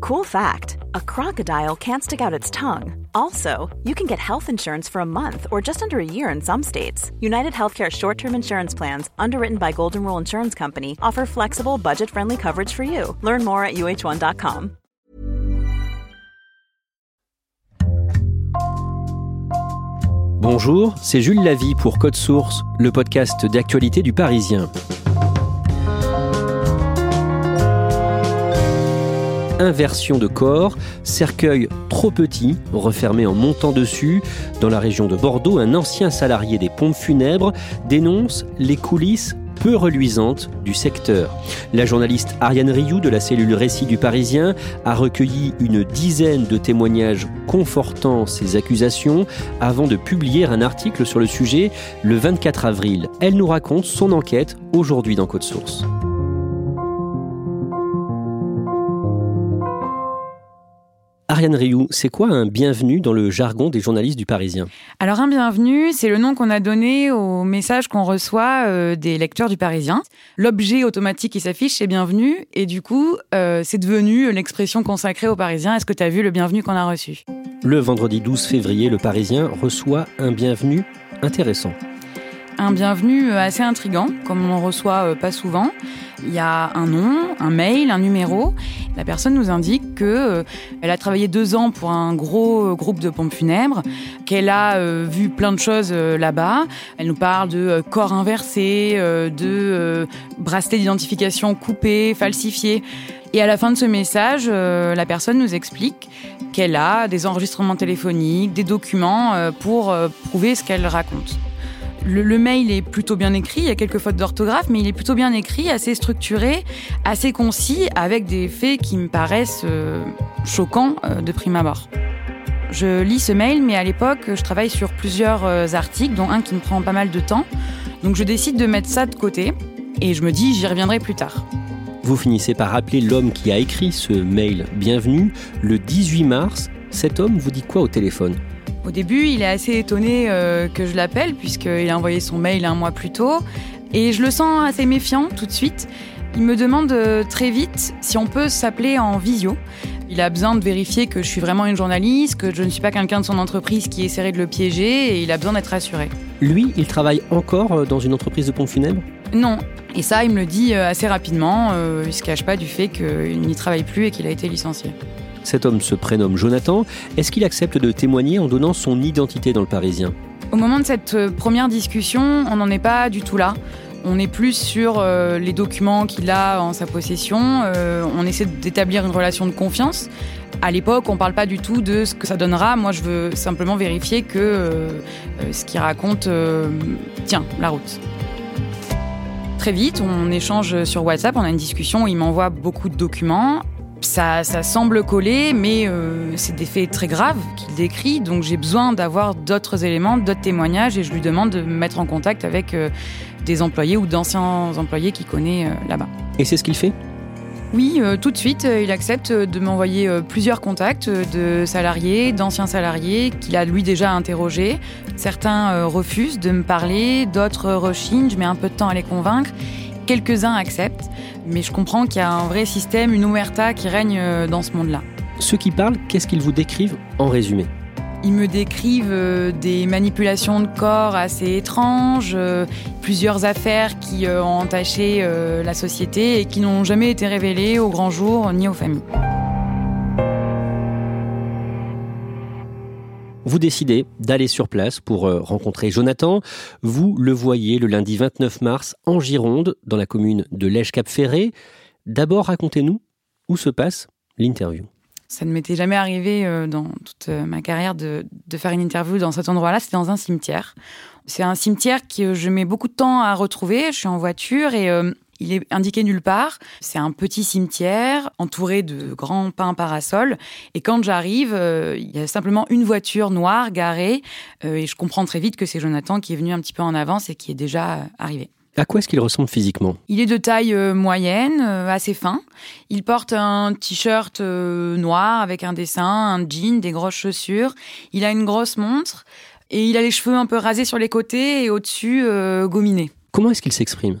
Cool fact a crocodile can't stick out its tongue. Also, you can get health insurance for a month or just under a year in some states. United Healthcare short term insurance plans, underwritten by Golden Rule Insurance Company, offer flexible, budget friendly coverage for you. Learn more at uh1.com. Bonjour, c'est Jules Lavie pour Code Source, le podcast d'actualité du Parisien. Inversion de corps, cercueil trop petit, refermé en montant dessus. Dans la région de Bordeaux, un ancien salarié des pompes funèbres dénonce les coulisses peu reluisantes du secteur. La journaliste Ariane Rioux de la cellule Récit du Parisien a recueilli une dizaine de témoignages confortant ces accusations avant de publier un article sur le sujet le 24 avril. Elle nous raconte son enquête aujourd'hui dans Code Source. Ariane Rioux, c'est quoi un bienvenu dans le jargon des journalistes du Parisien? Alors un bienvenu, c'est le nom qu'on a donné au message qu'on reçoit euh, des lecteurs du Parisien. L'objet automatique qui s'affiche, c'est bienvenu, et du coup, euh, c'est devenu l'expression consacrée aux Parisiens. Est-ce que tu as vu le bienvenu qu'on a reçu? Le vendredi 12 février, le Parisien reçoit un bienvenu intéressant un bienvenu euh, assez intrigant, comme on en reçoit euh, pas souvent. Il y a un nom, un mail, un numéro. La personne nous indique que euh, elle a travaillé deux ans pour un gros groupe de pompes funèbres, qu'elle a vu plein de choses là-bas. Elle nous parle de corps inversés, de bracelets d'identification coupés, falsifiés. Et à la fin de ce message, la personne nous explique qu'elle a des enregistrements téléphoniques, des documents pour prouver ce qu'elle raconte. Le, mail est plutôt bien écrit, il y a quelques fautes d'orthographe, mais il est plutôt bien écrit, assez structuré, assez concis, avec des faits qui me paraissent euh, choquants euh, de prime abord. Je lis ce mail, mais à l'époque, je travaille sur plusieurs euh, articles, dont un qui me prend pas mal de temps. Donc je décide de mettre ça de côté, et je me dis, j'y reviendrai plus tard. Vous finissez par appeler l'homme qui a écrit ce mail bienvenu le 18 mars. Cet homme vous dit quoi au téléphone? Au début, il est assez étonné euh, que je l'appelle, puisqu'il a envoyé son mail un mois plus tôt. Et je le sens assez méfiant tout de suite. Il me demande euh, très vite si on peut s'appeler en visio. Il a besoin de vérifier que je suis vraiment une journaliste, que je ne suis pas quelqu'un de son entreprise qui essaierait de le piéger, et il a besoin d'être rassuré. Lui, il travaille encore euh, dans une entreprise de pompes funèbres? Non. Et ça, il me le dit assez rapidement. il se cache pas du fait qu'il n'y travaille plus et qu'il a été licencié. Cet homme se prénomme Jonathan. Est-ce qu'il accepte de témoigner en donnant son identité dans le Parisien? Au moment de cette euh, première discussion, on n'en est pas du tout là. On est plus sur euh, les documents qu'il a en sa possession. Euh, on essaie d'établir une relation de confiance. À l'époque, on ne parle pas du tout de ce que ça donnera. Moi, je veux simplement vérifier que ce qu'il raconte tient la route. Très vite, on échange sur WhatsApp, on a une discussion où il m'envoie beaucoup de documents. Ça, semble coller, mais euh, c'est des faits très graves qu'il décrit, donc j'ai besoin d'avoir d'autres éléments, d'autres témoignages, et je lui demande de me mettre en contact avec euh, des employés ou d'anciens employés qu'il connaît euh, là-bas. Et c'est ce qu'il fait? Oui, tout de suite, il accepte de m'envoyer plusieurs contacts de salariés, d'anciens salariés qu'il a lui déjà interrogés. Certains refusent de me parler, d'autres rechignent, je mets un peu de temps à les convaincre. Quelques-uns acceptent, mais je comprends qu'il y a un vrai système, une omerta qui règne euh, dans ce monde-là. Ceux qui parlent, qu'est-ce qu'ils vous décrivent en résumé? Ils me décrivent euh, des manipulations de corps assez étranges, euh, plusieurs affaires qui ont entaché la société et qui n'ont jamais été révélées au grand jour ni aux familles. Vous décidez d'aller sur place pour euh, rencontrer Jonathan. Vous le voyez le lundi 29 mars en Gironde, dans la commune de Lège-Cap-Ferré. D'abord, racontez-nous où se passe l'interview. Ça ne m'était jamais arrivé euh, dans toute euh, ma carrière de, faire une interview dans cet endroit-là. C'est dans un cimetière. C'est un cimetière que je mets beaucoup de temps à retrouver. Je suis en voiture et il est indiqué nulle part. C'est un petit cimetière entouré de grands pins parasols. Et quand j'arrive, il y a simplement une voiture noire garée. et je comprends très vite que c'est Jonathan qui est venu un petit peu en avance et qui est déjà arrivé. À quoi est-ce qu'il ressemble physiquement? Il est de taille euh, moyenne, euh, assez fin. Il porte un t-shirt euh, noir avec un dessin, un jean, des grosses chaussures. Il a une grosse montre et il a les cheveux un peu rasés sur les côtés et au-dessus gominés. Comment est-ce qu'il s'exprime?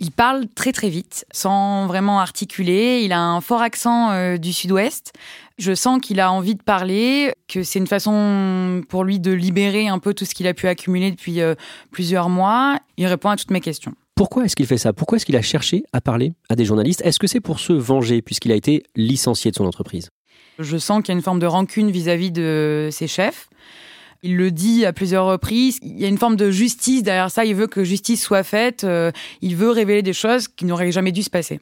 Il parle très très vite, sans vraiment articuler. Il a un fort accent du sud-ouest. Je sens qu'il a envie de parler, que c'est une façon pour lui de libérer un peu tout ce qu'il a pu accumuler depuis euh, plusieurs mois. Il répond à toutes mes questions. Pourquoi est-ce qu'il fait ça? Pourquoi est-ce qu'il a cherché à parler à des journalistes? Est-ce que c'est pour se venger puisqu'il a été licencié de son entreprise? Je sens qu'il y a une forme de rancune vis-à-vis de ses chefs. Il le dit à plusieurs reprises. Il y a une forme de justice derrière ça. Il veut que justice soit faite. Euh, il veut révéler des choses qui n'auraient jamais dû se passer.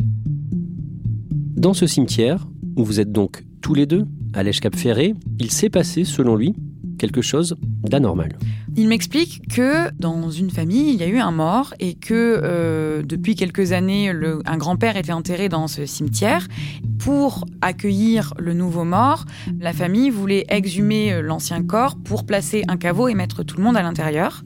Dans ce cimetière, où vous êtes donc tous les deux à l'Èche-Cap Ferré, il s'est passé, selon lui, quelque chose d'anormal. Il m'explique que dans une famille, il y a eu un mort et que euh, depuis quelques années, un grand-père était enterré dans ce cimetière. Pour accueillir le nouveau mort, la famille voulait exhumer euh, l'ancien corps pour placer un caveau et mettre tout le monde à l'intérieur.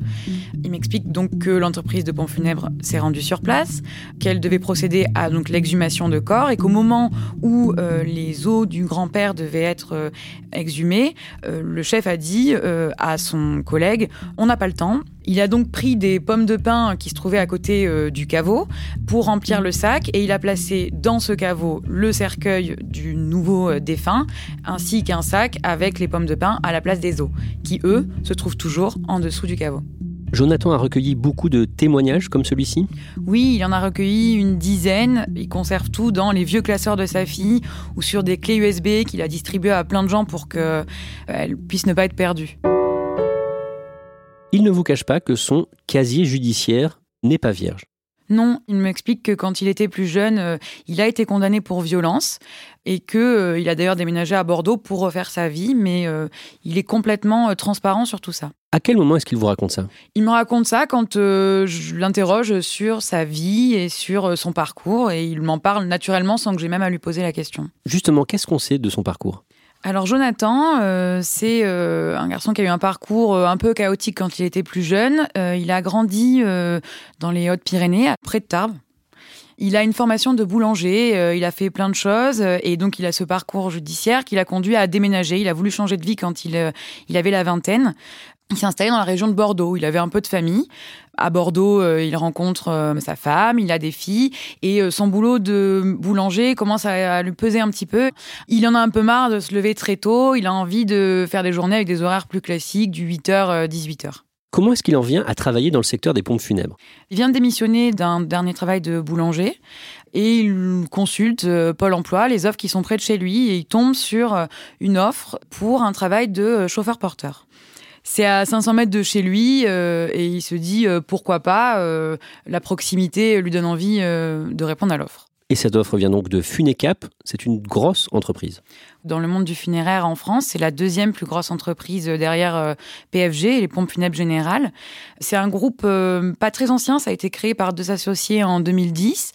Il m'explique donc que l'entreprise de pompes funèbres s'est rendue sur place, qu'elle devait procéder à l'exhumation de corps et qu'au moment où euh, les os du grand-père devaient être exhumés, le chef a dit à son collègue on n'a pas le temps. Il a donc pris des pommes de pin qui se trouvaient à côté euh, du caveau pour remplir le sac et il a placé dans ce caveau le cercueil du nouveau euh, défunt ainsi qu'un sac avec les pommes de pin à la place des os qui eux se trouvent toujours en dessous du caveau. Jonathan a recueilli beaucoup de témoignages comme celui-ci? Oui, il en a recueilli une dizaine. Il conserve tout dans les vieux classeurs de sa fille ou sur des clés USB qu'il a distribuées à plein de gens pour qu'elles euh, puissent ne pas être perdues. Il ne vous cache pas que son casier judiciaire n'est pas vierge. Non, il m'explique que quand il était plus jeune, euh, il a été condamné pour violence et que euh, il a d'ailleurs déménagé à Bordeaux pour refaire sa vie, mais euh, il est complètement transparent sur tout ça. À quel moment est-ce qu'il vous raconte ça? Il me raconte ça quand je l'interroge sur sa vie et sur son parcours et il m'en parle naturellement sans que j'ai même à lui poser la question. Justement, qu'est-ce qu'on sait de son parcours? Alors Jonathan, euh, c'est euh, un garçon qui a eu un parcours euh, un peu chaotique quand il était plus jeune. il a grandi dans les Hautes-Pyrénées, près de Tarbes. Il a une formation de boulanger, il a fait plein de choses et donc il a ce parcours judiciaire qui l'a conduit à déménager. Il a voulu changer de vie quand il, il avait la vingtaine. Il s'est installé dans la région de Bordeaux. Il avait un peu de famille. À Bordeaux, euh, il rencontre euh, sa femme, il a des filles, et euh, son boulot de boulanger commence à, lui peser un petit peu. Il en a un peu marre de se lever très tôt. Il a envie de faire des journées avec des horaires plus classiques, du 8h, 18h. Comment est-ce qu'il en vient à travailler dans le secteur des pompes funèbres? Il vient de démissionner d'un dernier travail de boulanger et il consulte Pôle emploi, les offres qui sont près de chez lui, et il tombe sur une offre pour un travail de chauffeur-porteur. C'est à 500 mètres de chez lui euh, et il se dit euh, pourquoi pas, euh, la proximité lui donne envie de répondre à l'offre. Et cette offre vient donc de Funecap, c'est une grosse entreprise. Dans le monde du funéraire en France, c'est la deuxième plus grosse entreprise derrière PFG, les pompes funèbres générales. C'est un groupe pas très ancien, ça a été créé par deux associés en 2010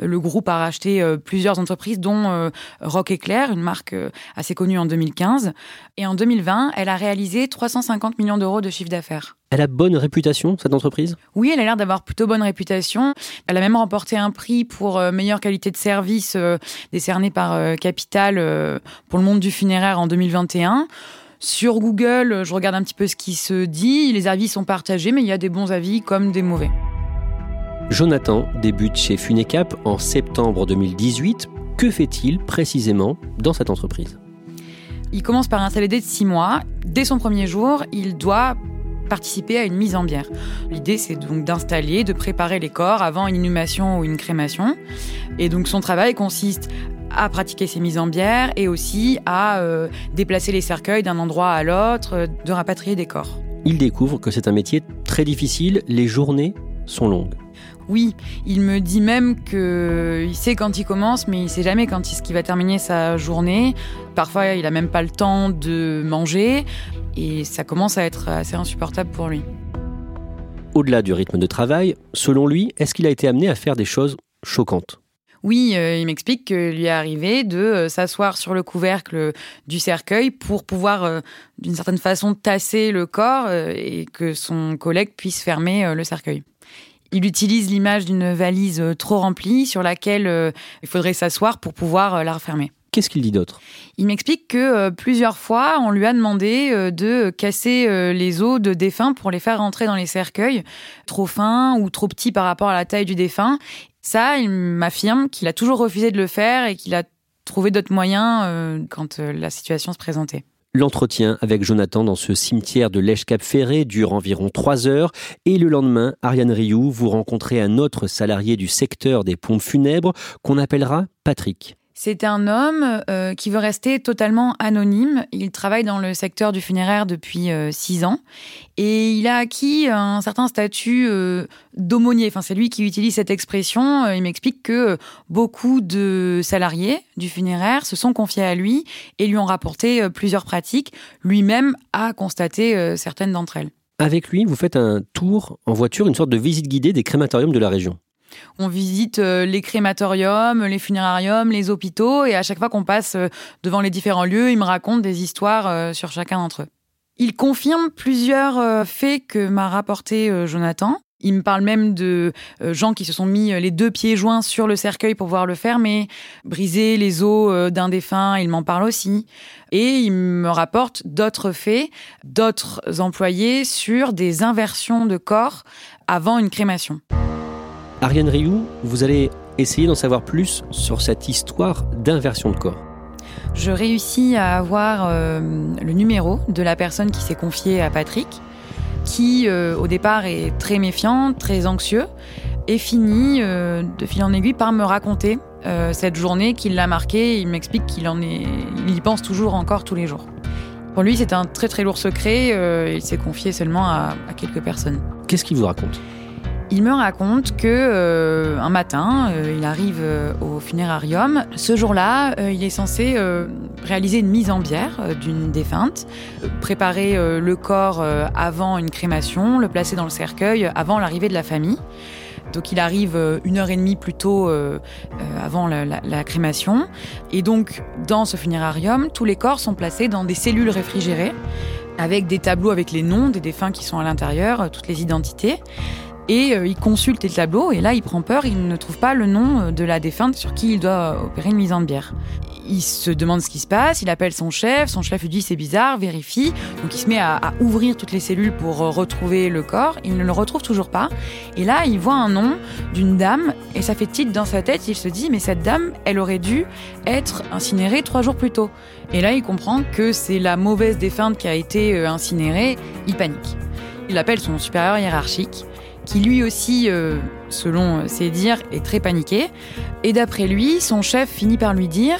le groupe a racheté euh, plusieurs entreprises, dont euh, Rock Éclair, une marque euh, assez connue en 2015. Et en 2020, elle a réalisé 350 millions d'euros de chiffre d'affaires. Elle a bonne réputation, cette entreprise? Oui, elle a l'air d'avoir plutôt bonne réputation. Elle a même remporté un prix pour meilleure qualité de service décerné par Capital pour le monde du funéraire en 2021. Sur Google, je regarde un petit peu ce qui se dit. Les avis sont partagés, mais il y a des bons avis comme des mauvais. Jonathan débute chez Funecap en septembre 2018. Que fait-il précisément dans cette entreprise? Il commence par un CDD de six mois. Dès son premier jour, il doit participer à une mise en bière. L'idée, c'est donc d'installer, de préparer les corps avant une inhumation ou une crémation. Et donc son travail consiste à pratiquer ces mises en bière et aussi à euh, déplacer les cercueils d'un endroit à l'autre, de rapatrier des corps. Il découvre que c'est un métier très difficile, les journées sont longues. Oui, il me dit même qu'il sait quand il commence, mais il sait jamais quand est-ce qu'il va terminer sa journée. Parfois, il a même pas le temps de manger, et ça commence à être assez insupportable pour lui. Au-delà du rythme de travail, selon lui, est-ce qu'il a été amené à faire des choses choquantes? Oui, euh, il m'explique que lui est arrivé de euh, s'asseoir sur le couvercle du cercueil pour pouvoir, euh, d'une certaine façon, tasser le corps et que son collègue puisse fermer le cercueil. Il utilise l'image d'une valise trop remplie sur laquelle il faudrait s'asseoir pour pouvoir la refermer. Qu'est-ce qu'il dit d'autre? Il m'explique que plusieurs fois, on lui a demandé de casser les os de défunts pour les faire rentrer dans les cercueils, trop fins ou trop petits par rapport à la taille du défunt, ça, il m'affirme qu'il a toujours refusé de le faire et qu'il a trouvé d'autres moyens euh, quand euh, la situation se présentait. L'entretien avec Jonathan dans ce cimetière de Lèche-Cap-Ferré dure environ trois heures et le lendemain, Ariane Rioux, vous rencontrez un autre salarié du secteur des pompes funèbres qu'on appellera Patrick. C'est un homme euh, qui veut rester totalement anonyme. Il travaille dans le secteur du funéraire depuis euh, six ans et il a acquis un certain statut euh, d'aumônier. Enfin, c'est lui qui utilise cette expression. Il m'explique que beaucoup de salariés du funéraire se sont confiés à lui et lui ont rapporté plusieurs pratiques. Lui-même a constaté certaines d'entre elles. Avec lui, vous faites un tour en voiture, une sorte de visite guidée des crématoriums de la région. On visite euh, les crématoriums, les funérariums, les hôpitaux, et à chaque fois qu'on passe euh, devant les différents lieux, il me raconte des histoires euh, sur chacun d'entre eux. Il confirme plusieurs faits que m'a rapporté Jonathan. Il me parle même de gens qui se sont mis les deux pieds joints sur le cercueil pour pouvoir le fermer, briser les os d'un défunt, il m'en parle aussi. Et il me rapporte d'autres faits, d'autres employés sur des inversions de corps avant une crémation. Ariane Rioux, vous allez essayer d'en savoir plus sur cette histoire d'inversion de corps. Je réussis à avoir euh, le numéro de la personne qui s'est confiée à Patrick, qui euh, au départ est très méfiant, très anxieux, et finit euh, de fil en aiguille par me raconter cette journée qui l'a marqué. Il m'explique qu'il en est, il y pense toujours encore tous les jours. Pour lui, c'est un très très lourd secret. il s'est confié seulement à, à quelques personnes. Qu'est-ce qu'il vous raconte? Il me raconte que euh, un matin, euh, il arrive euh, au funérarium. Ce jour-là, il est censé réaliser une mise en bière d'une défunte, préparer le corps avant une crémation, le placer dans le cercueil avant l'arrivée de la famille. Donc il arrive une heure et demie plus tôt avant la, la, crémation. Et donc dans ce funérarium, tous les corps sont placés dans des cellules réfrigérées avec des tableaux avec les noms des défunts qui sont à l'intérieur, toutes les identités. Et euh, il consulte les tableaux et là il prend peur, il ne trouve pas le nom euh, de la défunte sur qui il doit opérer une mise en bière. Il se demande ce qui se passe, il appelle son chef, son chef lui dit c'est bizarre, vérifie. Donc il se met à, ouvrir toutes les cellules pour euh, retrouver le corps, il ne le retrouve toujours pas. Et là il voit un nom d'une dame et ça fait titre dans sa tête, il se dit mais cette dame, elle aurait dû être incinérée trois jours plus tôt. Et là il comprend que c'est la mauvaise défunte qui a été incinérée, il panique. Il appelle son supérieur hiérarchique qui lui aussi, euh, selon ses dires, est très paniqué. Et d'après lui, son chef finit par lui dire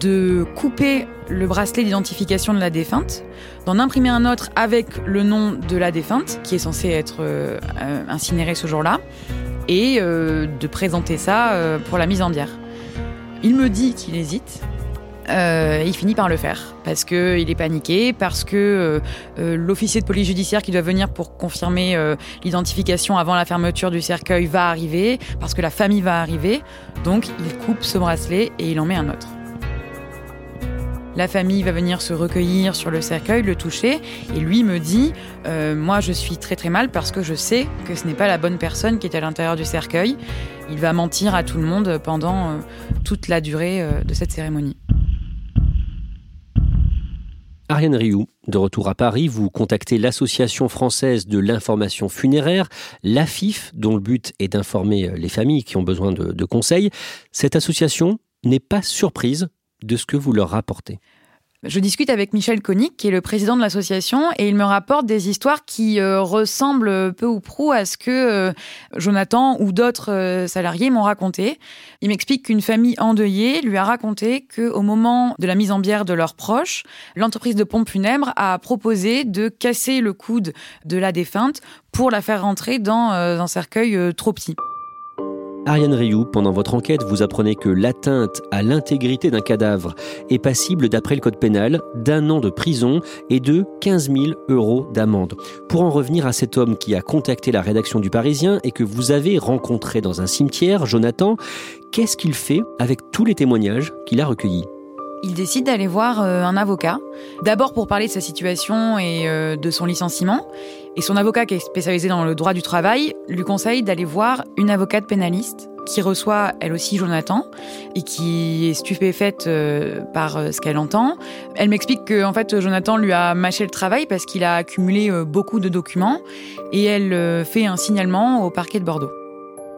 de couper le bracelet d'identification de la défunte, d'en imprimer un autre avec le nom de la défunte, qui est censé être euh, incinéré ce jour-là, et euh, de présenter ça pour la mise en bière. Il me dit qu'il hésite, euh, il finit par le faire parce que il est paniqué, parce que euh, euh, l'officier de police judiciaire qui doit venir pour confirmer l'identification avant la fermeture du cercueil va arriver, parce que la famille va arriver. Donc il coupe ce bracelet et il en met un autre. La famille va venir se recueillir sur le cercueil, le toucher, et lui me dit Moi, je suis très très mal parce que je sais que ce n'est pas la bonne personne qui est à l'intérieur du cercueil. Il va mentir à tout le monde pendant toute la durée de cette cérémonie. Ariane Rioux, de retour à Paris, vous contactez l'Association française de l'information funéraire, l'AFIF, dont le but est d'informer les familles qui ont besoin de, de conseils. Cette association n'est pas surprise de ce que vous leur rapportez. Je discute avec Michel Koenig, qui est le président de l'association, et il me rapporte des histoires qui euh, ressemblent peu ou prou à ce que euh, Jonathan ou d'autres euh, salariés m'ont raconté. Il m'explique qu'une famille endeuillée lui a raconté qu'au moment de la mise en bière de leurs proches, l'entreprise de pompe funèbre a proposé de casser le coude de la défunte pour la faire rentrer dans un cercueil trop petit. Ariane Rioux, pendant votre enquête, vous apprenez que l'atteinte à l'intégrité d'un cadavre est passible, d'après le code pénal, d'un an de prison et de 15 000 euros d'amende. Pour en revenir à cet homme qui a contacté la rédaction du Parisien et que vous avez rencontré dans un cimetière, Jonathan, qu'est-ce qu'il fait avec tous les témoignages qu'il a recueillis? Il décide d'aller voir euh, un avocat, d'abord pour parler de sa situation et euh, de son licenciement. Et son avocat, qui est spécialisé dans le droit du travail, lui conseille d'aller voir une avocate pénaliste qui reçoit elle aussi Jonathan et qui est stupéfaite euh, par ce qu'elle entend. Elle m'explique que en fait Jonathan lui a mâché le travail parce qu'il a accumulé beaucoup de documents et elle fait un signalement au parquet de Bordeaux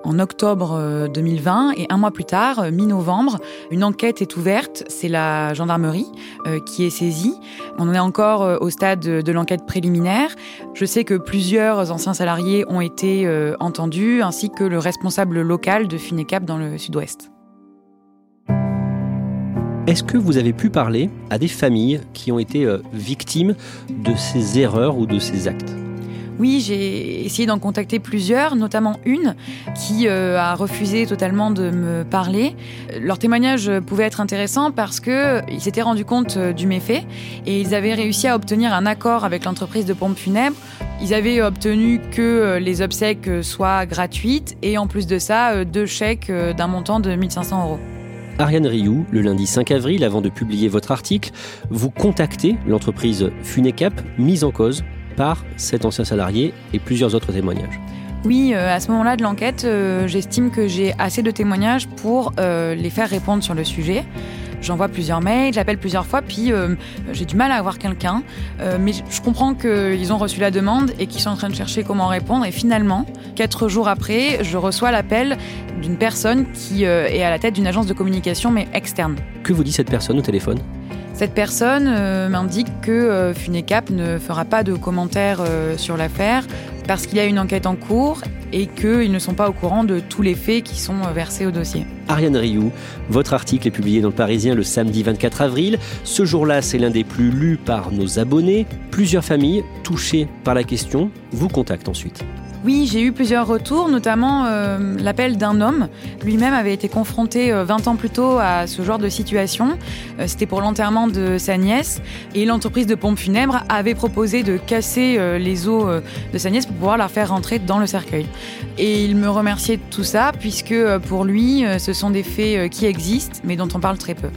en octobre 2020 euh, et un mois plus tard, euh, mi-novembre, une enquête est ouverte. C'est la gendarmerie euh, qui est saisie. On est encore au stade de l'enquête préliminaire. Je sais que plusieurs anciens salariés ont été entendus, ainsi que le responsable local de Funecap dans le sud-ouest. Est-ce que vous avez pu parler à des familles qui ont été victimes de ces erreurs ou de ces actes? Oui, j'ai essayé d'en contacter plusieurs, notamment une qui euh, a refusé totalement de me parler. Leur témoignage pouvait être intéressant parce qu'ils s'étaient rendus compte euh, du méfait et ils avaient réussi à obtenir un accord avec l'entreprise de pompes funèbres. Ils avaient obtenu que euh, les obsèques soient gratuites et en plus de ça, deux chèques d'un montant de 1500 euros. Ariane Rioux, le lundi 5 avril, avant de publier votre article, vous contactez l'entreprise Funecap, mise en cause par cet ancien salarié et plusieurs autres témoignages. Oui, euh, à ce moment-là de l'enquête, euh, j'estime que j'ai assez de témoignages pour euh, les faire répondre sur le sujet. J'envoie plusieurs mails, j'appelle plusieurs fois, puis j'ai du mal à avoir quelqu'un. mais je comprends qu'ils ont reçu la demande et qu'ils sont en train de chercher comment répondre. Et finalement, quatre jours après, je reçois l'appel d'une personne qui est à la tête d'une agence de communication, mais externe. Que vous dit cette personne au téléphone? Cette personne euh, m'indique que euh, Funecap ne fera pas de commentaires euh, sur l'affaire parce qu'il y a une enquête en cours et qu'ils ne sont pas au courant de tous les faits qui sont versés au dossier. Ariane Rioux, votre article est publié dans le Parisien le samedi 24 avril. Ce jour-là, c'est l'un des plus lus par nos abonnés. Plusieurs familles touchées par la question vous contactent ensuite. Oui, j'ai eu plusieurs retours, notamment euh, l'appel d'un homme. Lui-même avait été confronté 20 euh, ans plus tôt à ce genre de situation. Euh, c'était pour l'enterrement de sa nièce. Et l'entreprise de pompes funèbres avait proposé de casser les os de sa nièce pour pouvoir la faire rentrer dans le cercueil. Et il me remerciait de tout ça, puisque pour lui, ce sont des faits qui existent, mais dont on parle très peu.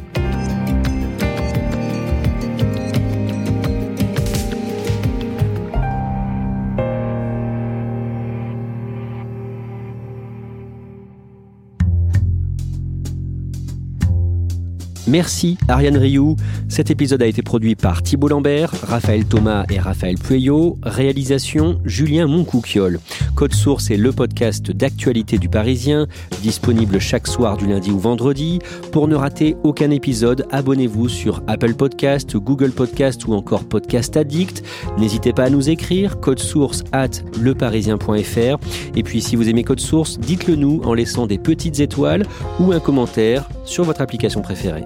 Merci Ariane Rioux. Cet épisode a été produit par Thibault Lambert, Raphaël Thomas et Raphaël Pueyo. Réalisation Julien Moncouquiol. Code Source est le podcast d'actualité du Parisien, disponible chaque soir du lundi au vendredi. Pour ne rater aucun épisode, abonnez-vous sur Apple Podcast, Google Podcast ou encore Podcast Addict. N'hésitez pas à nous écrire code source at leparisien.fr. Et puis si vous aimez Code Source, dites-le nous en laissant des petites étoiles ou un commentaire sur votre application préférée.